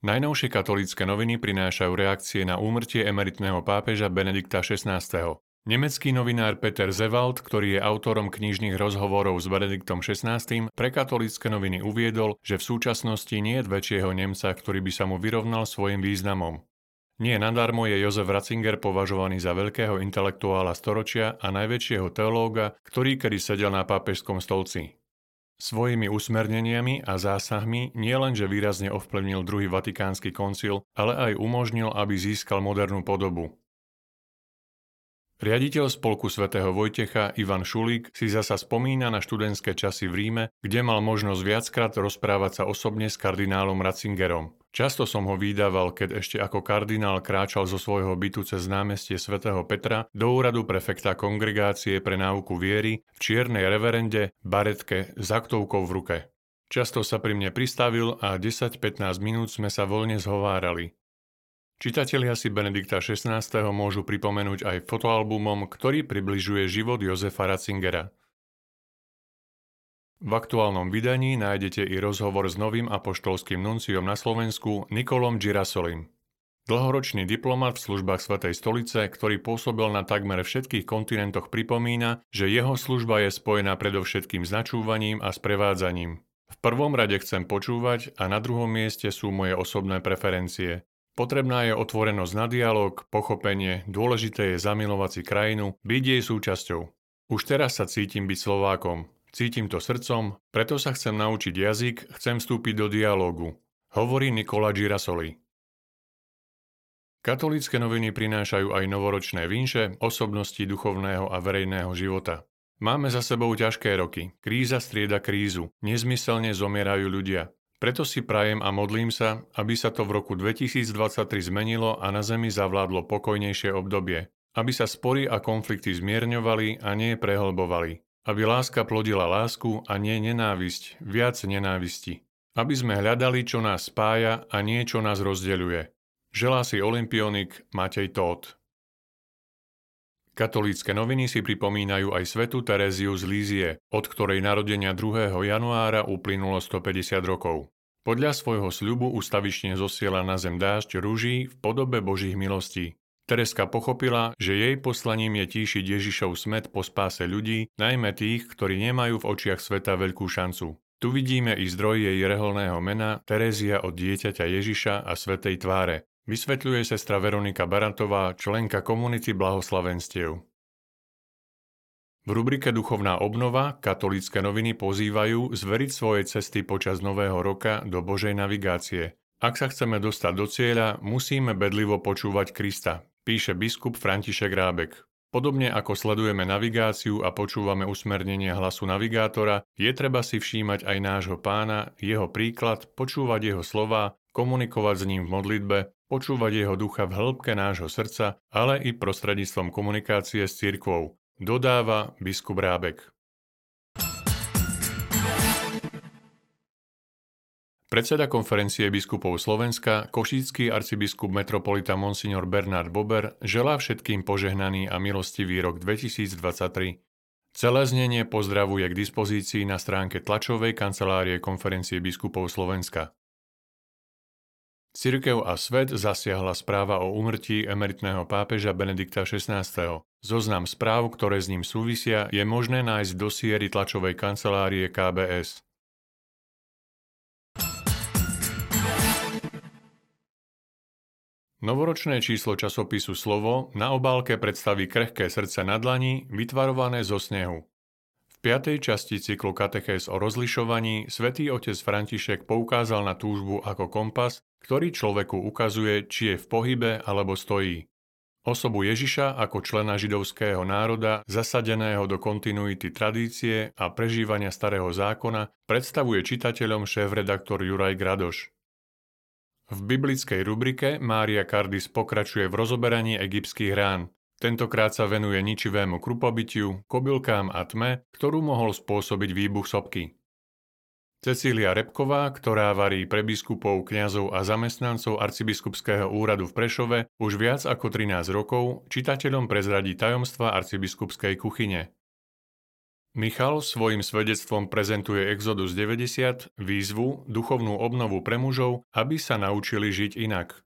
Najnovšie katolícke noviny prinášajú reakcie na úmrtie emeritného pápeža Benedikta XVI. Nemecký novinár Peter Zewald, ktorý je autorom knižných rozhovorov s Benediktom XVI, pre katolícke noviny uviedol, že v súčasnosti nie je väčšieho Nemca, ktorý by sa mu vyrovnal svojim významom. Nie nadarmo je Jozef Ratzinger považovaný za veľkého intelektuála storočia a najväčšieho teológa, ktorý kedy sedel na pápežskom stolci. Svojimi usmerneniami a zásahmi nielenže výrazne ovplyvnil druhý vatikánsky koncil, ale aj umožnil, aby získal modernú podobu. Riaditeľ spolku svätého Vojtecha Ivan Šulík si zasa spomína na študentské časy v Ríme, kde mal možnosť viackrát rozprávať sa osobne s kardinálom Ratzingerom. Často som ho vydával, keď ešte ako kardinál kráčal zo svojho bytu cez námestie svätého Petra do úradu prefekta kongregácie pre náuku viery v čiernej reverende, baretke s aktovkou v ruke. Často sa pri mne pristavil a 10-15 minút sme sa voľne zhovárali. Čitatelia si Benedikta XVI. môžu pripomenúť aj fotoalbumom, ktorý približuje život Jozefa Ratzingera – v aktuálnom vydaní nájdete i rozhovor s novým apoštolským nunciom na Slovensku Nikolom Girasolim. Dlhoročný diplomat v službách Svetej stolice, ktorý pôsobil na takmer všetkých kontinentoch, pripomína, že jeho služba je spojená predovšetkým s načúvaním a sprevádzaním. V prvom rade chcem počúvať a na druhom mieste sú moje osobné preferencie. Potrebná je otvorenosť na dialog, pochopenie, dôležité je zamilovať si krajinu, byť jej súčasťou. Už teraz sa cítim byť Slovákom, Cítim to srdcom, preto sa chcem naučiť jazyk, chcem vstúpiť do dialógu, hovorí Nikola Girasoli. Katolícke noviny prinášajú aj novoročné vinše, osobnosti duchovného a verejného života. Máme za sebou ťažké roky, kríza strieda krízu, nezmyselne zomierajú ľudia. Preto si prajem a modlím sa, aby sa to v roku 2023 zmenilo a na Zemi zavládlo pokojnejšie obdobie. Aby sa spory a konflikty zmierňovali a nie prehlbovali. Aby láska plodila lásku a nie nenávisť, viac nenávisti. Aby sme hľadali, čo nás spája a nie, čo nás rozdeľuje. Želá si olimpionik Matej Tóth. Katolícke noviny si pripomínajú aj svetu Tereziu z Lízie, od ktorej narodenia 2. januára uplynulo 150 rokov. Podľa svojho sľubu ustavične zosiela na zem dážď rúží v podobe Božích milostí. Tereska pochopila, že jej poslaním je tíšiť Ježišov smet po spáse ľudí, najmä tých, ktorí nemajú v očiach sveta veľkú šancu. Tu vidíme i zdroj jej reholného mena Terézia od dieťaťa Ježiša a svetej tváre. Vysvetľuje sestra Veronika Barantová, členka komunity blahoslavenstiev. V rubrike Duchovná obnova katolícke noviny pozývajú zveriť svoje cesty počas nového roka do Božej navigácie. Ak sa chceme dostať do cieľa, musíme bedlivo počúvať Krista, píše biskup František Rábek. Podobne ako sledujeme navigáciu a počúvame usmernenie hlasu navigátora, je treba si všímať aj nášho pána, jeho príklad, počúvať jeho slova, komunikovať s ním v modlitbe, počúvať jeho ducha v hĺbke nášho srdca, ale i prostredníctvom komunikácie s cirkvou, dodáva biskup Rábek. Predseda konferencie biskupov Slovenska, košícky arcibiskup metropolita Monsignor Bernard Bober želá všetkým požehnaný a milostivý rok 2023. Celé znenie pozdravuje k dispozícii na stránke tlačovej kancelárie konferencie biskupov Slovenska. Cirkev a svet zasiahla správa o umrtí emeritného pápeža Benedikta XVI. Zoznam správ, ktoré s ním súvisia, je možné nájsť do siery tlačovej kancelárie KBS. Novoročné číslo časopisu Slovo na obálke predstaví krehké srdce na dlani, vytvarované zo snehu. V piatej časti cyklu Katechés o rozlišovaní svätý otec František poukázal na túžbu ako kompas, ktorý človeku ukazuje, či je v pohybe alebo stojí. Osobu Ježiša ako člena židovského národa, zasadeného do kontinuity tradície a prežívania starého zákona, predstavuje čitateľom šéf-redaktor Juraj Gradoš. V biblickej rubrike Mária Kardis pokračuje v rozoberaní egyptských rán. Tentokrát sa venuje ničivému krupobytiu, kobylkám a tme, ktorú mohol spôsobiť výbuch sopky. Cecília Repková, ktorá varí pre biskupov, kňazov a zamestnancov arcibiskupského úradu v Prešove už viac ako 13 rokov, čitateľom prezradí tajomstva arcibiskupskej kuchyne. Michal svojim svedectvom prezentuje Exodus 90, výzvu, duchovnú obnovu pre mužov, aby sa naučili žiť inak.